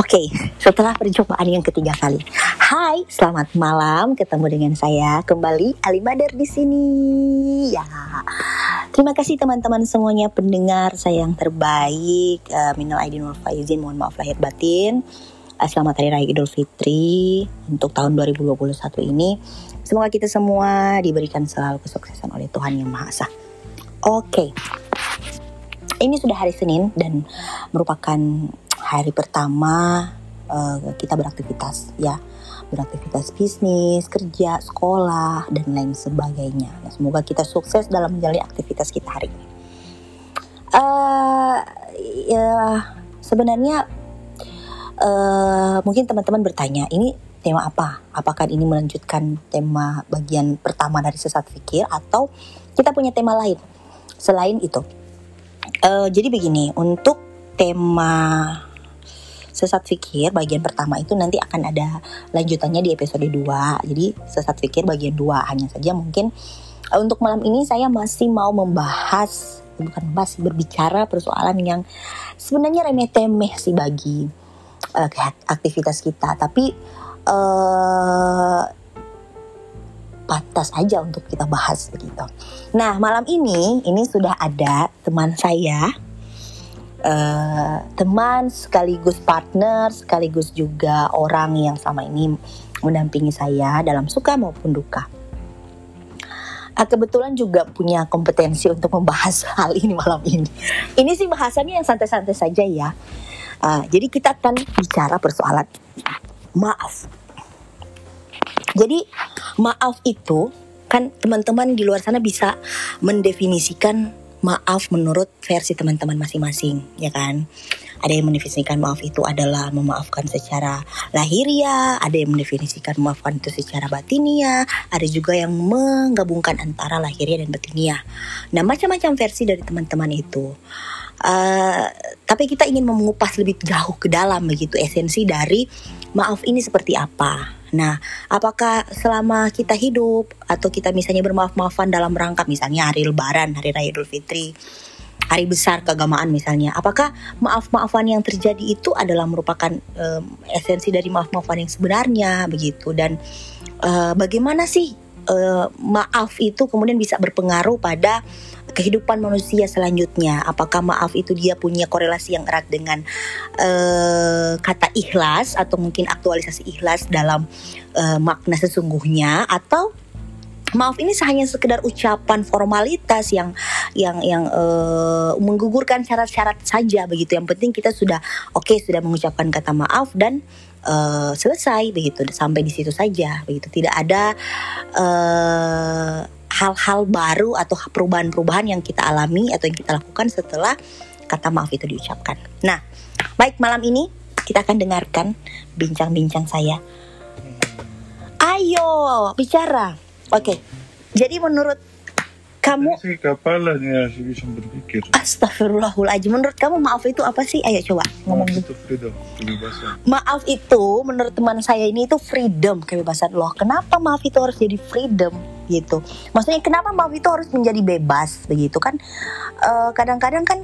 Oke, setelah percobaan yang ketiga kali. Hai, selamat malam. Ketemu dengan saya kembali Ali Badar di sini. Ya. Terima kasih teman-teman semuanya pendengar saya yang terbaik. Uh, Minal aidin wal faizin, mohon maaf lahir batin. Uh, selamat Hari Raya Idul Fitri untuk tahun 2021 ini. Semoga kita semua diberikan selalu kesuksesan oleh Tuhan Yang Maha Esa. Oke. Ini sudah hari Senin dan merupakan hari pertama uh, kita beraktivitas ya beraktivitas bisnis, kerja, sekolah dan lain sebagainya. Nah, semoga kita sukses dalam menjalani aktivitas kita hari ini. Uh, ya sebenarnya uh, mungkin teman-teman bertanya ini tema apa? Apakah ini melanjutkan tema bagian pertama dari sesat fikir atau kita punya tema lain selain itu? Uh, jadi begini untuk tema sesat fikir bagian pertama itu nanti akan ada lanjutannya di episode 2. Jadi sesat fikir bagian 2 hanya saja mungkin uh, untuk malam ini saya masih mau membahas bukan masih berbicara persoalan yang sebenarnya remeh-temeh sih bagi uh, aktivitas kita, tapi uh, pantas aja untuk kita bahas begitu. Nah, malam ini ini sudah ada teman saya uh, teman sekaligus partner sekaligus juga orang yang sama ini mendampingi saya dalam suka maupun duka. Uh, kebetulan juga punya kompetensi untuk membahas hal ini malam ini. Ini sih bahasannya yang santai-santai saja ya. Uh, jadi kita akan bicara persoalan maaf. Jadi maaf itu kan teman-teman di luar sana bisa mendefinisikan maaf menurut versi teman-teman masing-masing, ya kan? Ada yang mendefinisikan maaf itu adalah memaafkan secara lahiriah, ada yang mendefinisikan memaafkan itu secara batinia, ada juga yang menggabungkan antara lahiriah dan batinia. Nah, macam-macam versi dari teman-teman itu. Uh, tapi kita ingin mengupas lebih jauh ke dalam begitu esensi dari maaf ini seperti apa Nah, apakah selama kita hidup atau kita misalnya bermaaf-maafan dalam rangka misalnya hari Lebaran, hari Raya Idul Fitri, hari besar keagamaan misalnya, apakah maaf-maafan yang terjadi itu adalah merupakan um, esensi dari maaf-maafan yang sebenarnya begitu? Dan uh, bagaimana sih uh, maaf itu kemudian bisa berpengaruh pada kehidupan manusia selanjutnya. Apakah maaf itu dia punya korelasi yang erat dengan uh, kata ikhlas atau mungkin aktualisasi ikhlas dalam uh, makna sesungguhnya atau maaf ini hanya sekedar ucapan formalitas yang yang yang uh, menggugurkan syarat-syarat saja begitu. Yang penting kita sudah oke okay, sudah mengucapkan kata maaf dan uh, selesai begitu sampai di situ saja begitu. Tidak ada hal-hal baru atau perubahan-perubahan yang kita alami atau yang kita lakukan setelah kata maaf itu diucapkan. Nah, baik malam ini kita akan dengarkan bincang-bincang saya. Ayo bicara. Oke. Jadi menurut kamu sih kepalanya sih bisa berpikir. Astagfirullahaladzim. Menurut kamu maaf itu apa sih? Ayo coba ngomong. Maaf itu freedom, kebebasan. Maaf itu menurut teman saya ini itu freedom, kebebasan loh. Kenapa maaf itu harus jadi freedom? gitu. Maksudnya kenapa maaf itu harus menjadi bebas begitu kan? kadang kadang-kadang kan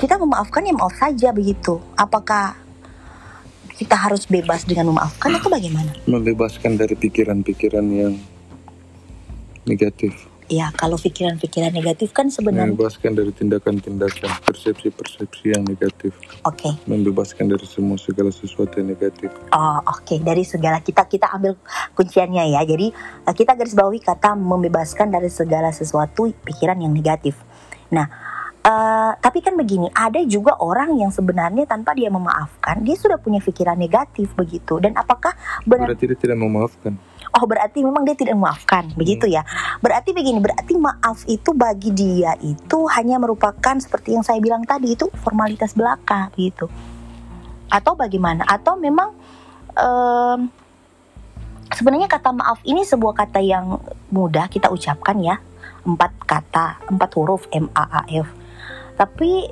kita memaafkan ya maaf saja begitu. Apakah kita harus bebas dengan memaafkan atau bagaimana? Membebaskan dari pikiran-pikiran yang negatif ya kalau pikiran-pikiran negatif kan sebenarnya membebaskan dari tindakan-tindakan persepsi-persepsi yang negatif oke okay. membebaskan dari semua segala sesuatu yang negatif oh oke okay. dari segala kita kita ambil kunciannya ya jadi eh, kita garis bawahi kata membebaskan dari segala sesuatu pikiran yang negatif nah Uh, tapi kan begini, ada juga orang yang sebenarnya tanpa dia memaafkan, dia sudah punya pikiran negatif begitu. Dan apakah benar? Berarti dia tidak memaafkan oh berarti memang dia tidak memaafkan. Begitu ya. Berarti begini berarti maaf itu bagi dia itu hanya merupakan seperti yang saya bilang tadi itu formalitas belaka gitu atau bagaimana? Atau memang um, sebenarnya kata maaf ini sebuah kata yang mudah kita ucapkan ya. Empat kata empat huruf M A A F. Tapi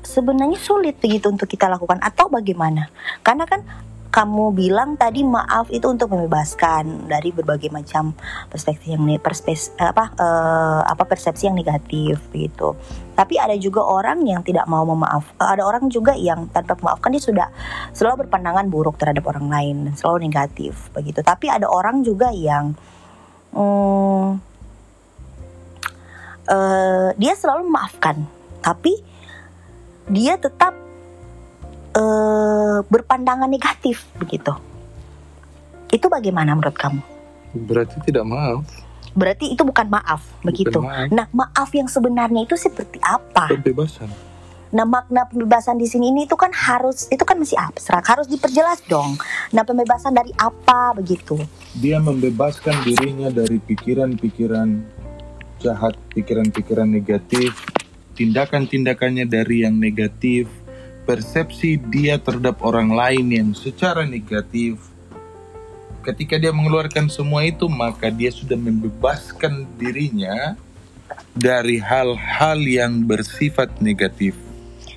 sebenarnya sulit begitu untuk kita lakukan. Atau bagaimana? Karena kan kamu bilang tadi maaf itu untuk membebaskan dari berbagai macam perspektif yang perspes, apa eh, apa persepsi yang negatif gitu. Tapi ada juga orang yang tidak mau memaaf. eh, Ada orang juga yang tanpa memaafkan dia sudah selalu berpandangan buruk terhadap orang lain dan selalu negatif begitu. Tapi ada orang juga yang hmm, eh, dia selalu memaafkan, tapi dia tetap eh, berpandangan negatif begitu. Itu bagaimana menurut kamu? Berarti tidak maaf. Berarti itu bukan maaf begitu. maaf. Nah, maaf yang sebenarnya itu seperti apa? Pembebasan. Nah, makna pembebasan di sini ini itu kan harus itu kan masih abstrak, harus diperjelas dong. Nah, pembebasan dari apa begitu? Dia membebaskan dirinya dari pikiran-pikiran jahat, pikiran-pikiran negatif, tindakan-tindakannya dari yang negatif, persepsi dia terhadap orang lain yang secara negatif. Ketika dia mengeluarkan semua itu, maka dia sudah membebaskan dirinya dari hal-hal yang bersifat negatif.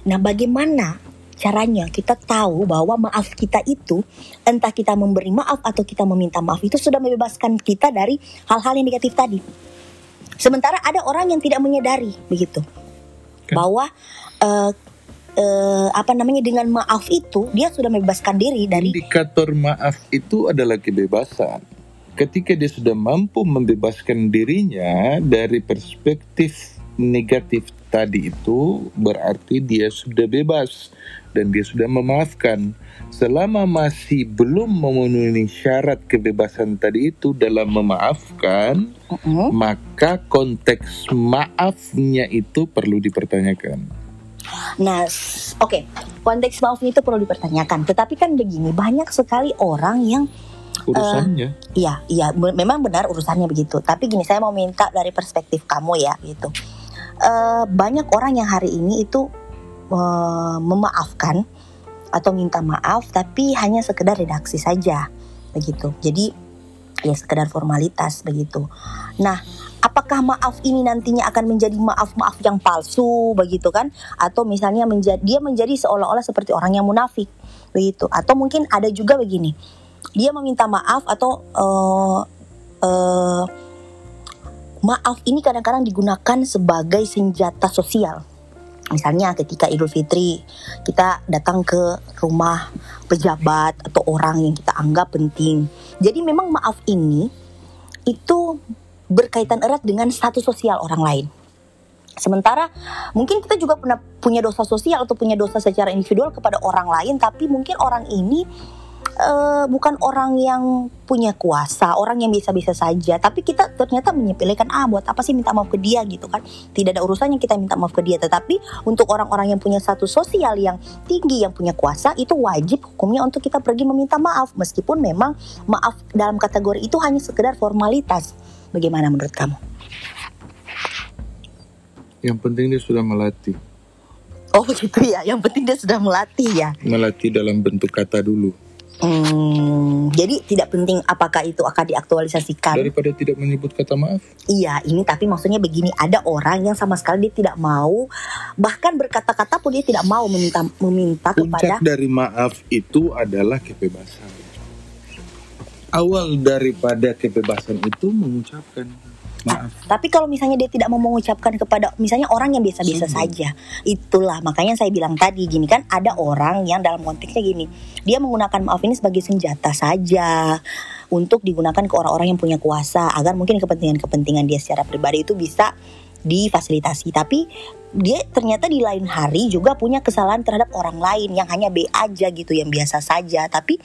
Nah, bagaimana caranya kita tahu bahwa maaf kita itu entah kita memberi maaf atau kita meminta maaf itu sudah membebaskan kita dari hal-hal yang negatif tadi. Sementara ada orang yang tidak menyadari begitu Kan. bahwa eh, eh, apa namanya dengan maaf itu dia sudah membebaskan diri dari Indikator maaf itu adalah kebebasan. Ketika dia sudah mampu membebaskan dirinya dari perspektif negatif tadi itu, berarti dia sudah bebas dan dia sudah memaafkan. Selama masih belum memenuhi syarat kebebasan tadi itu dalam memaafkan, Mm-mm. maka konteks maafnya itu perlu dipertanyakan. Nah, oke, konteks maaf itu perlu dipertanyakan. Tetapi kan begini, banyak sekali orang yang Urusannya Iya, iya, be- memang benar urusannya begitu. Tapi gini, saya mau minta dari perspektif kamu ya, gitu. Eh, banyak orang yang hari ini itu eh, memaafkan atau minta maaf, tapi hanya sekedar redaksi saja, begitu. Jadi ya sekedar formalitas begitu. Nah, apakah maaf ini nantinya akan menjadi maaf-maaf yang palsu, begitu kan? Atau misalnya menjadi dia menjadi seolah-olah seperti orang yang munafik, begitu? Atau mungkin ada juga begini dia meminta maaf atau eh, eh, maaf ini kadang-kadang digunakan sebagai senjata sosial. Misalnya ketika Idul Fitri kita datang ke rumah pejabat atau orang yang kita anggap penting. Jadi memang maaf ini itu berkaitan erat dengan status sosial orang lain. Sementara mungkin kita juga pernah punya dosa sosial atau punya dosa secara individual kepada orang lain, tapi mungkin orang ini eh, bukan orang yang punya kuasa, orang yang bisa-bisa saja. Tapi kita ternyata menyepelekan, ah buat apa sih minta maaf ke dia gitu kan? Tidak ada urusannya kita minta maaf ke dia. Tetapi untuk orang-orang yang punya status sosial yang tinggi, yang punya kuasa, itu wajib hukumnya untuk kita pergi meminta maaf. Meskipun memang maaf dalam kategori itu hanya sekedar formalitas. Bagaimana menurut kamu? yang penting dia sudah melatih. Oh begitu ya, yang penting dia sudah melatih ya. Melatih dalam bentuk kata dulu. Hmm, jadi tidak penting apakah itu akan diaktualisasikan. Daripada tidak menyebut kata maaf. Iya, ini tapi maksudnya begini, ada orang yang sama sekali dia tidak mau, bahkan berkata-kata pun dia tidak mau meminta meminta kepada Puncak dari maaf itu adalah kebebasan. Awal daripada kebebasan itu mengucapkan maaf. Tapi kalau misalnya dia tidak mau mengucapkan kepada misalnya orang yang biasa-biasa saja, itulah makanya saya bilang tadi gini kan ada orang yang dalam konteksnya gini, dia menggunakan maaf ini sebagai senjata saja untuk digunakan ke orang-orang yang punya kuasa agar mungkin kepentingan-kepentingan dia secara pribadi itu bisa difasilitasi. Tapi dia ternyata di lain hari juga punya kesalahan terhadap orang lain yang hanya B aja gitu, yang biasa saja. Tapi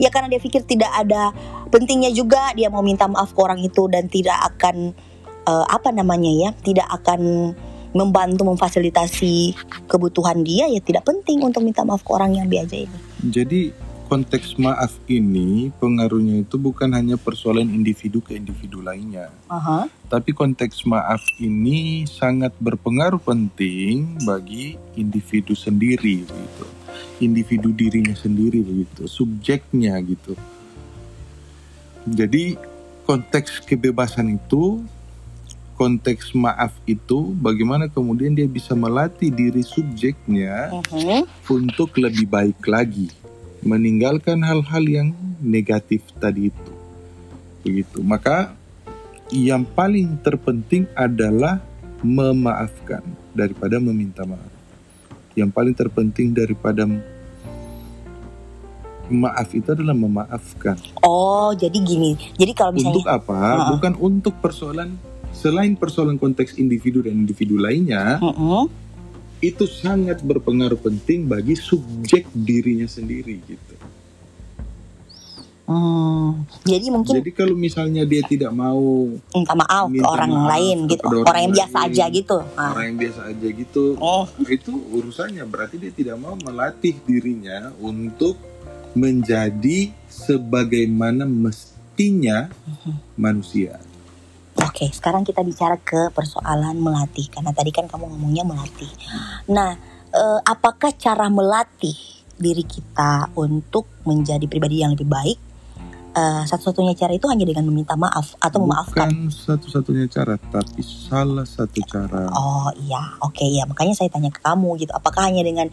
ya karena dia pikir tidak ada pentingnya juga dia mau minta maaf ke orang itu dan tidak akan eh, apa namanya ya tidak akan membantu memfasilitasi kebutuhan dia ya tidak penting untuk minta maaf ke orang yang biasa ini. Jadi konteks maaf ini pengaruhnya itu bukan hanya persoalan individu ke individu lainnya. Aha. Tapi konteks maaf ini sangat berpengaruh penting bagi individu sendiri gitu. Individu dirinya sendiri begitu, subjeknya gitu. Jadi konteks kebebasan itu konteks maaf itu bagaimana kemudian dia bisa melatih diri subjeknya Mhm. untuk lebih baik lagi meninggalkan hal-hal yang negatif tadi itu. Begitu. Maka yang paling terpenting adalah memaafkan daripada meminta maaf. Yang paling terpenting daripada maaf itu adalah memaafkan. Oh, jadi gini. Jadi kalau misalnya Untuk apa? Heeh. Bukan untuk persoalan selain persoalan konteks individu dan individu lainnya, Mm-mm. Itu sangat berpengaruh penting bagi subjek dirinya sendiri gitu. Hmm, jadi mungkin Jadi kalau misalnya dia tidak mau minta maaf ke minta orang maaf lain gitu, orang, orang yang biasa lain. aja gitu. Ah. orang yang biasa aja gitu, Oh, itu urusannya berarti dia tidak mau melatih dirinya untuk menjadi sebagaimana mestinya manusia. Oke, sekarang kita bicara ke persoalan melatih karena tadi kan kamu ngomongnya melatih. Nah, eh, apakah cara melatih diri kita untuk menjadi pribadi yang lebih baik? eh, satu-satunya cara itu hanya dengan meminta maaf atau memaafkan. Bukan satu-satunya cara, tapi salah satu cara. Oh iya, oke ya makanya saya tanya ke kamu gitu. Apakah hanya dengan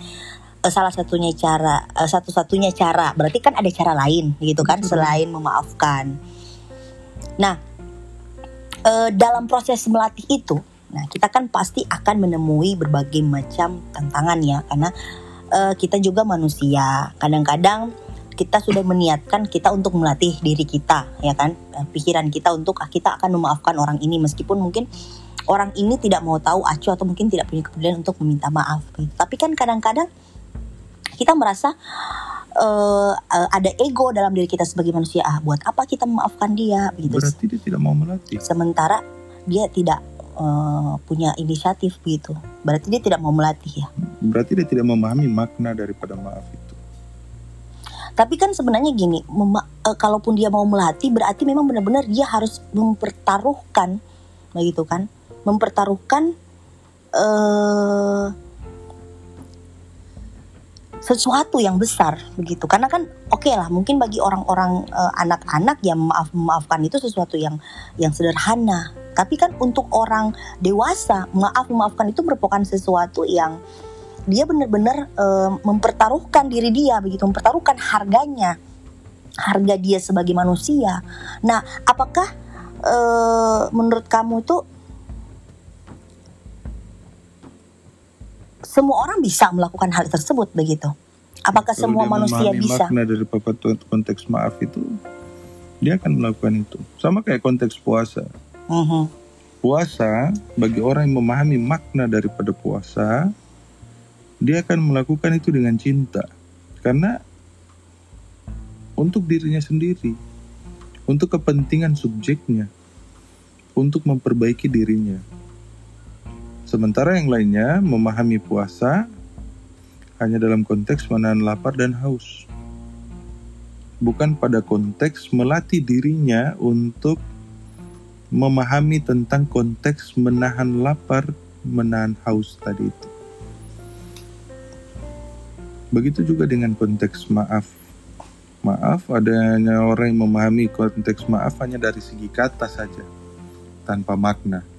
eh, salah satunya cara, eh, satu-satunya cara? Berarti kan ada cara lain gitu kan selain memaafkan. Nah, eh, dalam proses melatih itu, nah kita kan pasti akan menemui berbagai macam tantangan ya, karena eh, kita juga manusia. Kadang-kadang kita sudah meniatkan kita untuk melatih diri kita, ya kan, Eh, pikiran kita untuk ah, kita akan memaafkan orang ini meskipun mungkin orang ini tidak mau tahu acuh atau mungkin tidak punya kepedulian untuk meminta maaf. Tapi kan kadang-kadang kita merasa eh, ada ego dalam diri kita sebagai manusia. Ah, buat apa kita memaafkan dia? Begitu. Berarti dia tidak mau melatih. Sementara dia tidak eh, punya inisiatif begitu. Berarti dia tidak mau melatih ya. Berarti dia tidak memahami makna daripada maaf itu. Tapi kan sebenarnya gini, mema- eh, kalaupun dia mau melatih berarti memang benar-benar dia harus mempertaruhkan, begitu kan? Mempertaruhkan eh sesuatu yang besar begitu. Karena kan oke lah, mungkin bagi orang-orang eh, anak-anak yang maaf memaafkan itu sesuatu yang yang sederhana. Tapi kan untuk orang dewasa, maaf memaafkan itu merupakan sesuatu yang dia benar-benar eh, mempertaruhkan diri dia begitu, mempertaruhkan harganya, harga dia sebagai manusia. Nah, apakah eh, menurut kamu itu semua orang bisa melakukan hal tersebut begitu? Apakah Kalau semua manusia bisa? makna dari papa konteks maaf itu, dia akan melakukan itu. Sama kayak konteks puasa. Mhm. Puasa bagi orang yang memahami makna daripada puasa, dia akan melakukan itu dengan cinta. Karena untuk dirinya sendiri, untuk kepentingan subjeknya, untuk memperbaiki dirinya. Sementara yang lainnya memahami puasa hanya dalam konteks menahan lapar dan haus. Bukan pada konteks melatih dirinya untuk memahami tentang konteks menahan lapar, menahan haus tadi itu. Begitu juga dengan konteks maaf. Maaf adanya orang yang memahami konteks maaf hanya dari segi kata saja, tanpa makna.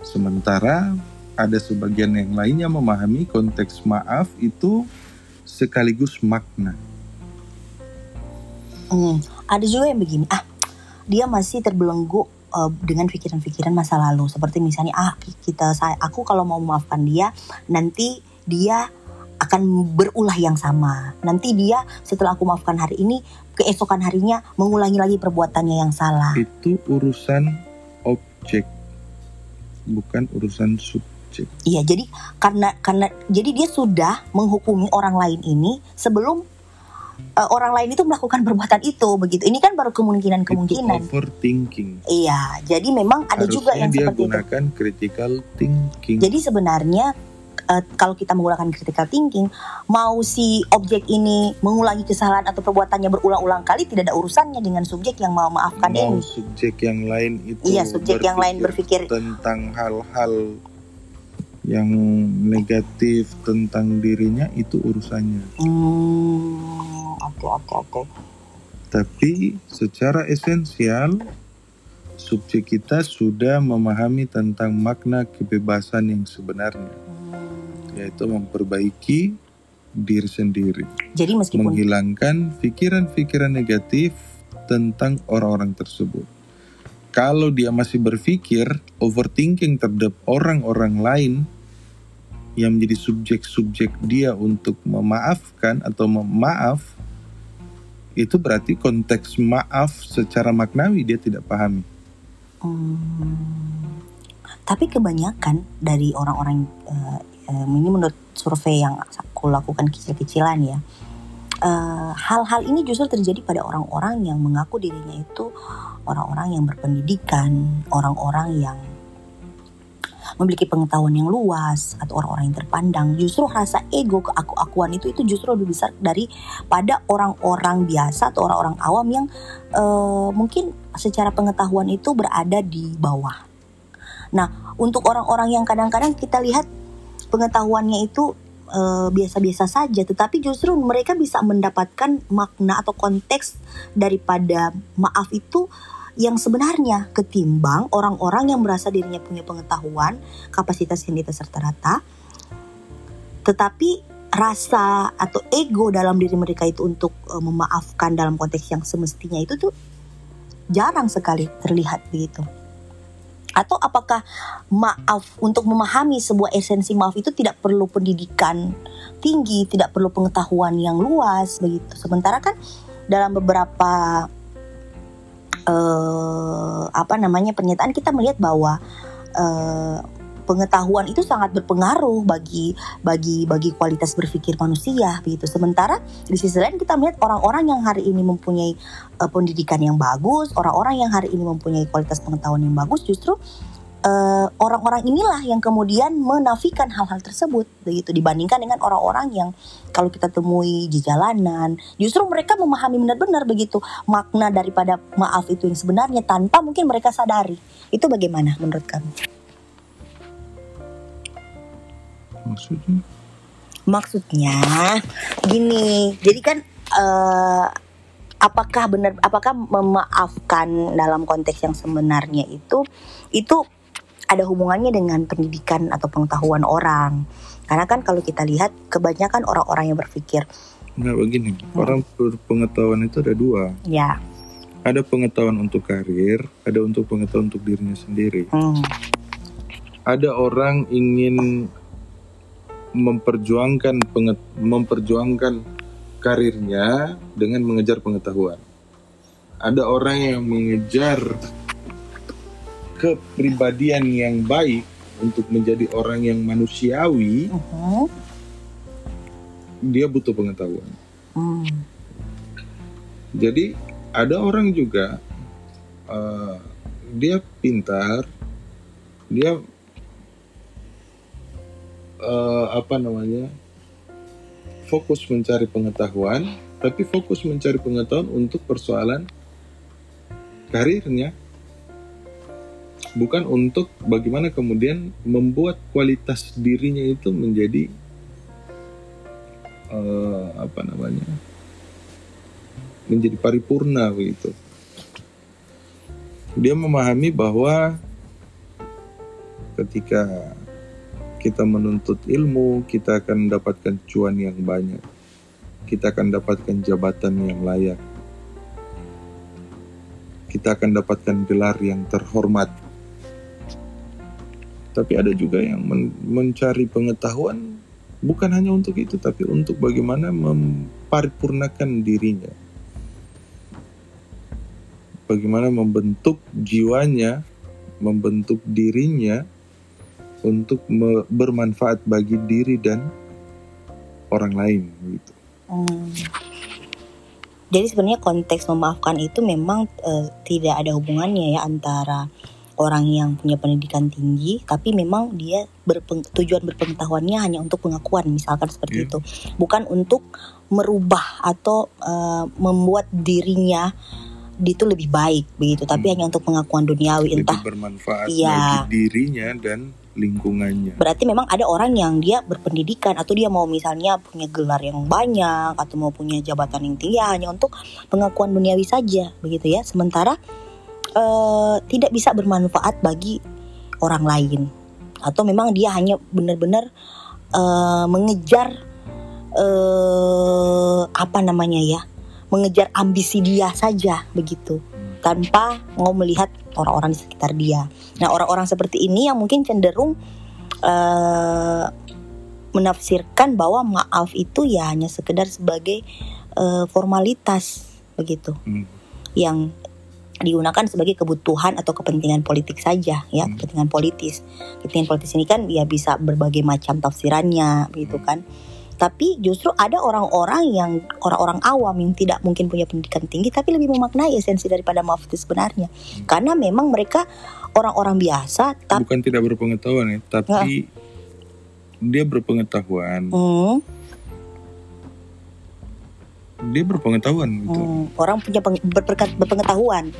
Sementara ada sebagian yang lainnya memahami konteks maaf itu sekaligus makna. Hmm, ada juga yang begini, ah dia masih terbelenggu eh, dengan pikiran-pikiran masa lalu. Seperti misalnya, ah kita saya aku kalau mau memaafkan dia, nanti dia akan berulah yang sama. Nanti dia setelah aku maafkan hari ini, keesokan harinya mengulangi lagi perbuatannya yang salah. Itu urusan objek, bukan urusan subjek. Iya, jadi karena karena jadi dia sudah menghukumi orang lain ini sebelum eh, orang lain itu melakukan perbuatan itu begitu. Ini kan baru Itu kemungkinan-kemungkinan. overthinking. Iya, jadi memang ada juga Harusnya yang dia seperti itu. gunakan critical thinking. Jadi sebenarnya eh, kalau kita menggunakan critical thinking, mau si objek ini mengulangi kesalahan atau perbuatannya berulang-ulang kali tidak ada urusannya dengan subjek yang mau maafkan Mau ini. subjek yang lain itu Iya, subjek yang lain berpikir tentang hal-hal yang negatif tentang dirinya itu urusannya. hmm, oke oke oke. Tapi secara esensial subjek kita sudah memahami tentang makna kebebasan yang sebenarnya, Hmm, yaitu memperbaiki diri sendiri. Jadi meskipun Menghilangkan pikiran-pikiran negatif tentang orang-orang tersebut. Kalau dia masih berpikir overthinking terhadap orang-orang lain yang menjadi subjek-subjek dia untuk memaafkan atau memaaf itu berarti konteks maaf secara maknawi dia tidak pahami. Hmm, tapi kebanyakan dari orang-orang eh, eh, ini menurut survei yang aku lakukan kecil-kecilan ya, eh, hal-hal ini justru terjadi pada orang-orang yang mengaku dirinya itu orang-orang yang berpendidikan, orang-orang yang memiliki pengetahuan yang luas atau orang-orang yang terpandang. Justru rasa ego keaku-akuan itu itu justru lebih besar daripada orang-orang biasa atau orang-orang awam yang eh, mungkin secara pengetahuan itu berada di bawah. Nah, untuk orang-orang yang kadang-kadang kita lihat pengetahuannya itu eh, biasa-biasa saja, tetapi justru mereka bisa mendapatkan makna atau konteks daripada maaf itu yang sebenarnya. Ketimbang orang-orang yang merasa dirinya punya pengetahuan, kapasitas yang atas rata-rata, tetapi rasa atau ego dalam diri mereka itu untuk eh, memaafkan dalam konteks yang semestinya itu tuh jarang sekali terlihat begitu. Atau apakah maaf untuk memahami sebuah esensi maaf itu tidak perlu pendidikan tinggi, tidak perlu pengetahuan yang luas begitu. Sementara kan dalam beberapa eh, apa namanya pernyataan kita melihat bahwa eh, pengetahuan itu sangat berpengaruh bagi bagi bagi kualitas berpikir manusia begitu. Sementara di sisi lain kita melihat orang-orang yang hari ini mempunyai eh, pendidikan yang bagus, orang-orang yang hari ini mempunyai kualitas pengetahuan yang bagus justru eh, orang-orang inilah yang kemudian menafikan hal-hal tersebut begitu dibandingkan dengan orang-orang yang kalau kita temui di jalanan justru mereka memahami benar-benar begitu makna daripada maaf itu yang sebenarnya tanpa mungkin mereka sadari itu bagaimana menurut kamu? Maksudnya? Maksudnya gini, jadi kan eh, apakah benar apakah memaafkan dalam konteks yang sebenarnya itu itu ada hubungannya dengan pendidikan atau pengetahuan orang. Karena kan kalau kita lihat kebanyakan orang-orang yang berpikir Nah begini, orang berpengetahuan itu ada dua. ya, Ada pengetahuan untuk karir, ada untuk pengetahuan untuk dirinya sendiri. hmm, Ada orang ingin memperjuangkan penget- memperjuangkan karirnya dengan mengejar pengetahuan. Ada orang yang mengejar kepribadian yang baik untuk menjadi orang yang manusiawi, mhm, dia butuh pengetahuan. hmm, Jadi ada orang juga eh, dia pintar, dia eh, apa namanya fokus mencari pengetahuan, tapi fokus mencari pengetahuan untuk persoalan karirnya, bukan untuk bagaimana kemudian membuat kualitas dirinya itu menjadi eh, apa namanya menjadi paripurna begitu. Dia memahami bahwa ketika kita menuntut ilmu, kita akan mendapatkan cuan yang banyak. Kita akan dapatkan jabatan yang layak. Kita akan dapatkan gelar yang terhormat. Tapi ada juga yang men- mencari pengetahuan bukan hanya untuk itu, tapi untuk bagaimana memparipurnakan dirinya bagaimana membentuk jiwanya, membentuk dirinya untuk bermanfaat bagi diri dan orang lain gitu. hmm. Jadi sebenarnya konteks memaafkan itu memang eh, tidak ada hubungannya ya antara orang yang punya pendidikan tinggi, tapi memang dia berpeng- tujuan berpengetahuannya hanya untuk pengakuan, misalkan seperti Iya. itu, bukan untuk merubah atau eh, membuat dirinya itu lebih baik begitu, tapi Hmm. hanya untuk pengakuan duniawi, Jadi entah bermanfaat Iya. bagi dirinya dan lingkungannya. berarti memang ada orang yang dia berpendidikan atau dia mau misalnya punya gelar yang banyak atau mau punya jabatan yang tinggi ya hanya untuk pengakuan duniawi saja begitu ya. Sementara eh, tidak bisa bermanfaat bagi orang lain. Atau memang dia hanya benar-benar eh, mengejar eh apa namanya ya mengejar ambisi dia saja begitu tanpa mau melihat orang-orang di sekitar dia. Nah orang-orang seperti ini yang mungkin cenderung eh menafsirkan bahwa maaf itu ya hanya sekedar sebagai eh, formalitas begitu Hmm. yang digunakan sebagai kebutuhan atau kepentingan politik saja ya Hmm. kepentingan politis kepentingan politis ini kan ya bisa berbagai macam tafsirannya begitu kan tapi justru ada orang-orang yang orang-orang awam yang tidak mungkin punya pendidikan tinggi tapi lebih memaknai esensi daripada maaf itu sebenarnya karena memang mereka orang-orang biasa tapi Bukan tidak berpengetahuan ya, tapi dia berpengetahuan. Hmm, Dia berpengetahuan gitu. hmm, orang punya peng- berperka- berpengetahuan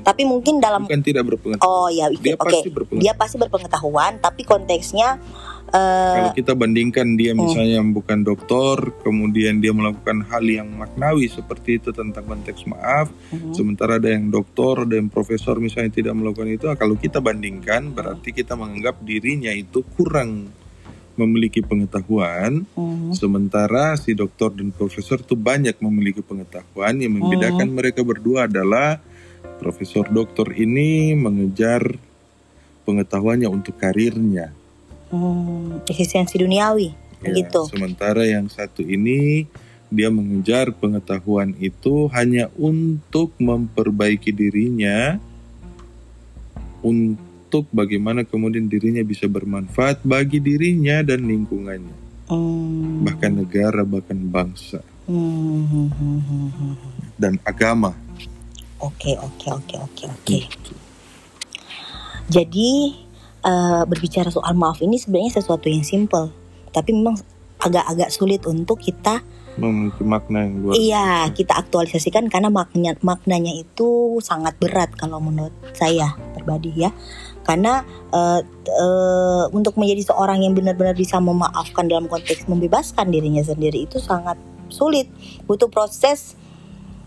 tapi mungkin dalam Bukan tidak berpengetahuan. oh ya Dia oke pasti berpengetahuan. dia pasti berpengetahuan tapi konteksnya eh, Kalau kita bandingkan dia Hmm. misalnya yang bukan dokter, kemudian dia melakukan hal yang maknawi seperti itu tentang konteks maaf, mhm. sementara ada yang doktor, ada yang profesor misalnya tidak melakukan itu, ah, kalau kita bandingkan berarti kita menganggap dirinya itu kurang memiliki pengetahuan, Mhm. sementara si dokter dan profesor itu banyak memiliki pengetahuan. Yang membedakan mereka berdua adalah profesor dokter ini mengejar pengetahuannya untuk karirnya. Hmm, eksistensi duniawi Ya, begitu. Sementara yang satu ini dia mengejar pengetahuan itu hanya untuk memperbaiki dirinya, untuk bagaimana kemudian dirinya bisa bermanfaat bagi dirinya dan lingkungannya, Hmm, bahkan negara, bahkan bangsa hmm, hmm, hmm, hmm, hmm. dan agama. Oke oke oke oke oke. Jadi eh, berbicara soal maaf ini sebenarnya sesuatu yang simple, tapi memang agak-agak sulit untuk kita Memiliki makna yang luar iya kita aktualisasikan karena maknanya maknanya itu sangat berat kalau menurut saya pribadi ya. Karena eh, eh, untuk menjadi seorang yang benar-benar bisa memaafkan dalam konteks membebaskan dirinya sendiri itu sangat sulit, butuh proses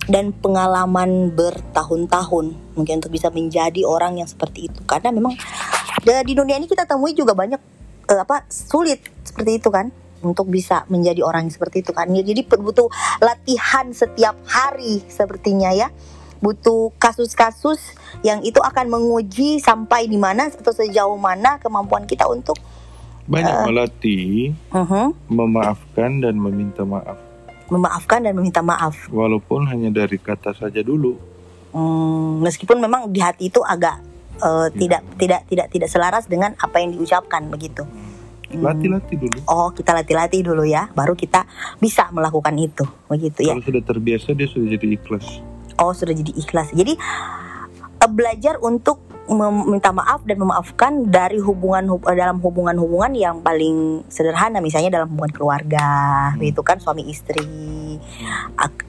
dan pengalaman bertahun-tahun mungkin untuk bisa menjadi orang yang seperti itu. Karena memang di dunia ini kita temui juga banyak eh, apa sulit seperti itu kan untuk bisa menjadi orang yang seperti itu kan. Jadi butuh latihan setiap hari sepertinya ya. Butuh kasus-kasus yang itu akan menguji sampai di mana atau sejauh mana kemampuan kita untuk banyak melatih mhm, memaafkan dan meminta maaf, memaafkan dan meminta maaf. walaupun hanya dari kata saja dulu. Hmm, meskipun memang di hati itu agak eh, tidak tidak tidak tidak selaras dengan apa yang diucapkan begitu. Hmm. Latih-latih dulu. Oh, kita latih-latih dulu ya, baru kita bisa melakukan itu, begitu ya. Kalau sudah terbiasa dia sudah jadi ikhlas. Oh, sudah jadi ikhlas. Jadi eh, belajar untuk meminta maaf dan memaafkan dari hubungan hub- dalam hubungan-hubungan yang paling sederhana, misalnya dalam hubungan keluarga, begitu kan suami istri, ak-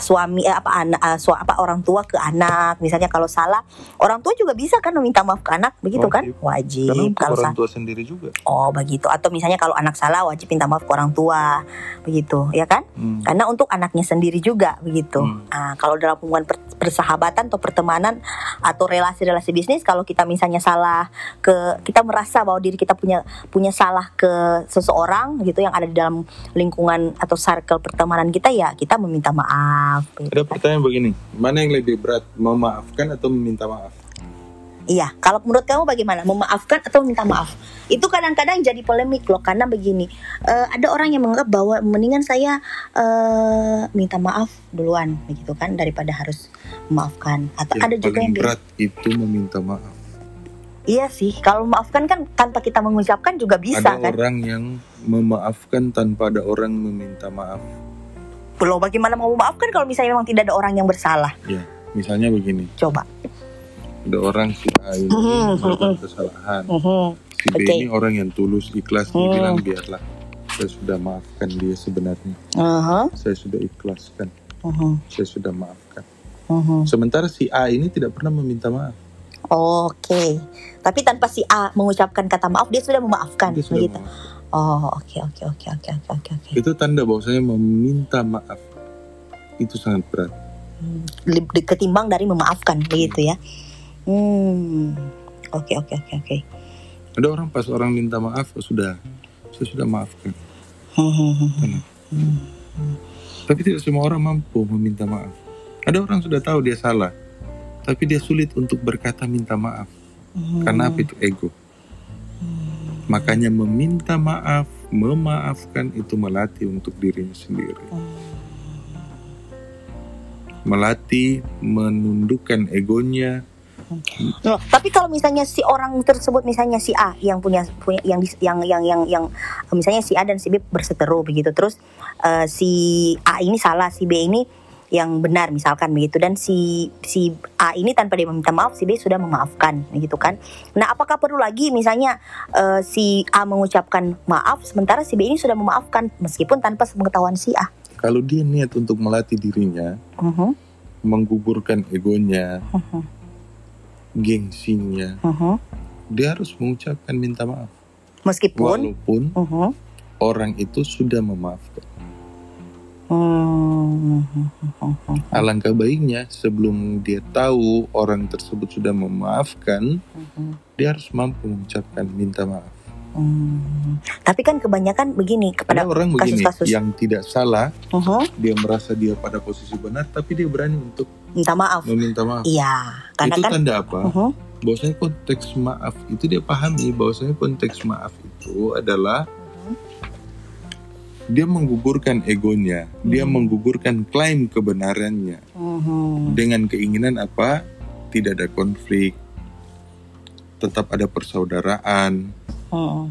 suami eh, apa anak eh, su- apa orang tua ke anak, misalnya kalau salah orang tua juga bisa kan meminta maaf ke anak, begitu kan? Wajib. Wajib. Karena Kalau orang tua sendiri juga. Oh begitu atau misalnya kalau anak salah wajib minta maaf ke orang tua begitu ya kan Hmm. karena untuk anaknya sendiri juga begitu Hmm. Nah, kalau dalam hubungan per- persahabatan atau pertemanan atau relasi-relasi bisnis kalau kita misalnya salah ke kita merasa bahwa diri kita punya punya salah ke seseorang gitu yang ada di dalam lingkungan atau circle pertemanan kita ya kita meminta maaf Ada pertanyaan begini, mana yang lebih berat, memaafkan atau meminta maaf? Iya, kalau menurut kamu bagaimana? Memaafkan atau minta maaf? Itu kadang-kadang jadi polemik loh, karena begini, eh, ada orang yang menganggap bahwa mendingan saya eh, minta maaf duluan, begitu kan, daripada harus memaafkan. Atau Yang ada juga yang bilang, berat itu meminta maaf. iya sih, kalau memaafkan kan tanpa kita mengucapkan juga bisa ada kan. orang yang memaafkan tanpa ada orang meminta maaf. Belum bagaimana mau memaafkan kalau misalnya memang tidak ada orang yang bersalah? Ya, misalnya begini, Coba. ada orang si A ini Mhm, melakukan mhm. kesalahan. Mhm. Si B Oke. ini orang yang tulus, ikhlas, dia Hmm. bilang biarlah. Saya sudah maafkan dia sebenarnya. Aha, Saya sudah ikhlaskan. mhm, Saya sudah maafkan. mhm. Sementara si A ini tidak pernah meminta maaf. Oke, tapi tanpa si A mengucapkan kata maaf, dia sudah memaafkan, Dia sudah begitu. maafkan. Oh, oke, oke, oke, oke, oke, oke, oke. Itu tanda bahwasanya meminta maaf itu sangat berat. Hmm, ketimbang dari memaafkan begitu ya hmm oke oke oke oke Ada orang pas orang minta maaf oh, sudah saya sudah maafkan. Hmm, hmm. Hmm. Tapi tidak semua orang mampu meminta maaf. Ada orang sudah tahu dia salah, tapi dia sulit untuk berkata minta maaf. Hmm. Karena apa itu ego. Makanya meminta maaf, memaafkan itu melatih untuk dirinya sendiri. Melatih menundukkan egonya. Loh, tapi kalau misalnya si orang tersebut misalnya si A yang punya punya yang yang yang yang yang misalnya si A dan si B berseteru begitu terus eh, si A ini salah si B ini yang benar misalkan begitu dan si si A ini tanpa dia meminta maaf si B sudah memaafkan begitu kan. Nah, apakah perlu lagi misalnya eh, si A mengucapkan maaf sementara si B ini sudah memaafkan meskipun tanpa sepengetahuan si A. Kalau dia niat untuk melatih dirinya, Mhm, menggugurkan egonya, mhm, gengsinya, mhm. dia harus mengucapkan minta maaf. Meskipun Walaupun mhm, orang itu sudah memaafkan. Mhm, Alangkah baiknya sebelum dia tahu orang tersebut sudah memaafkan, mhm. dia harus mampu mengucapkan minta maaf. Hmm. Tapi kan kebanyakan begini Ada kepada orang begini kasus-kasus. yang tidak salah, Mhm, dia merasa dia pada posisi benar, tapi dia berani untuk minta maaf. meminta maaf. Iya, karena itu kan tanda apa? Mhm, Bahwasanya konteks maaf itu dia pahami bahwasanya konteks maaf itu adalah dia menggugurkan egonya, dia Hmm. menggugurkan klaim kebenarannya mhm, dengan keinginan apa? Tidak ada konflik, tetap ada persaudaraan mhm,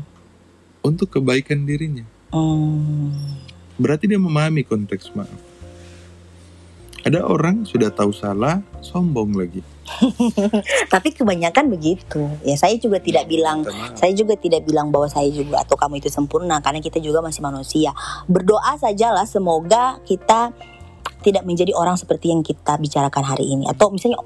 untuk kebaikan dirinya. mhm. Berarti dia memahami konteks maaf. Ada orang sudah tahu salah, sombong lagi. Tapi kebanyakan begitu. Ya saya juga tidak bilang Minta maaf. saya juga tidak bilang bahwa saya juga atau kamu itu sempurna karena kita juga masih manusia. Berdoa sajalah semoga kita tidak menjadi orang seperti yang kita bicarakan hari ini atau misalnya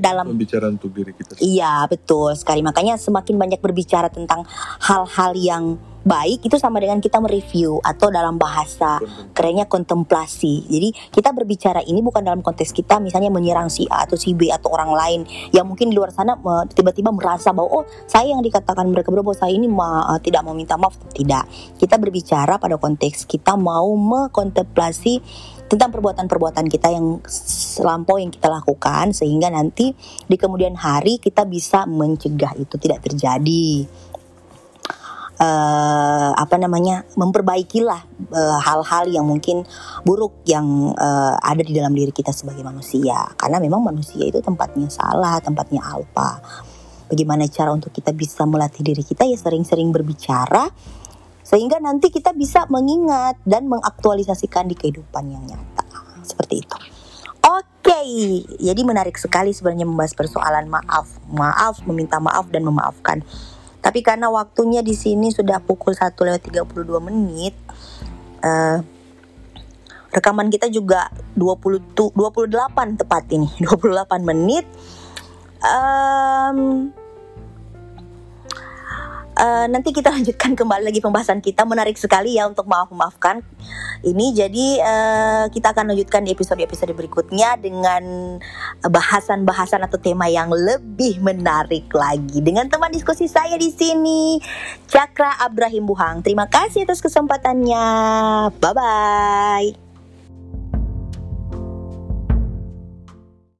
dalam Pembicaraan untuk diri kita sendiri. Iya betul sekali makanya semakin banyak berbicara tentang hal-hal yang baik itu sama dengan kita mereview atau dalam bahasa kerennya kontemplasi. Jadi kita berbicara ini bukan dalam konteks kita misalnya menyerang si A atau si B atau orang lain yang mungkin di luar sana tiba-tiba merasa bahwa oh saya yang dikatakan mereka bahwa saya ini ma- eh, tidak mau minta maaf tidak. Kita berbicara pada konteks kita mau mengkontemplasi tentang perbuatan-perbuatan kita yang selampau yang kita lakukan sehingga nanti di kemudian hari kita bisa mencegah itu tidak terjadi. Eh apa namanya? Memperbaikilah eh, hal-hal yang mungkin buruk yang eh, ada di dalam diri kita sebagai manusia. Karena memang manusia itu tempatnya salah tempatnya alpa. Bagaimana cara untuk kita bisa melatih diri kita? Ya sering-sering berbicara sehingga nanti kita bisa mengingat dan mengaktualisasikan di kehidupan yang nyata seperti itu Oke, jadi menarik sekali sebenarnya membahas persoalan maaf, maaf, meminta maaf dan memaafkan. Tapi karena waktunya di sini sudah pukul 1 lewat 32 menit, eh, rekaman kita juga 20 tu- 28 tepat ini, 28 menit. Em, eh, nanti kita lanjutkan kembali lagi pembahasan kita. Menarik sekali ya untuk maaf memaafkan. Ini jadi eh, kita akan lanjutkan di episode-episode berikutnya dengan bahasan-bahasan atau tema yang lebih menarik lagi. Dengan teman diskusi saya di sini Cakra Abrahim Buhang. Terima kasih atas kesempatannya. Bye bye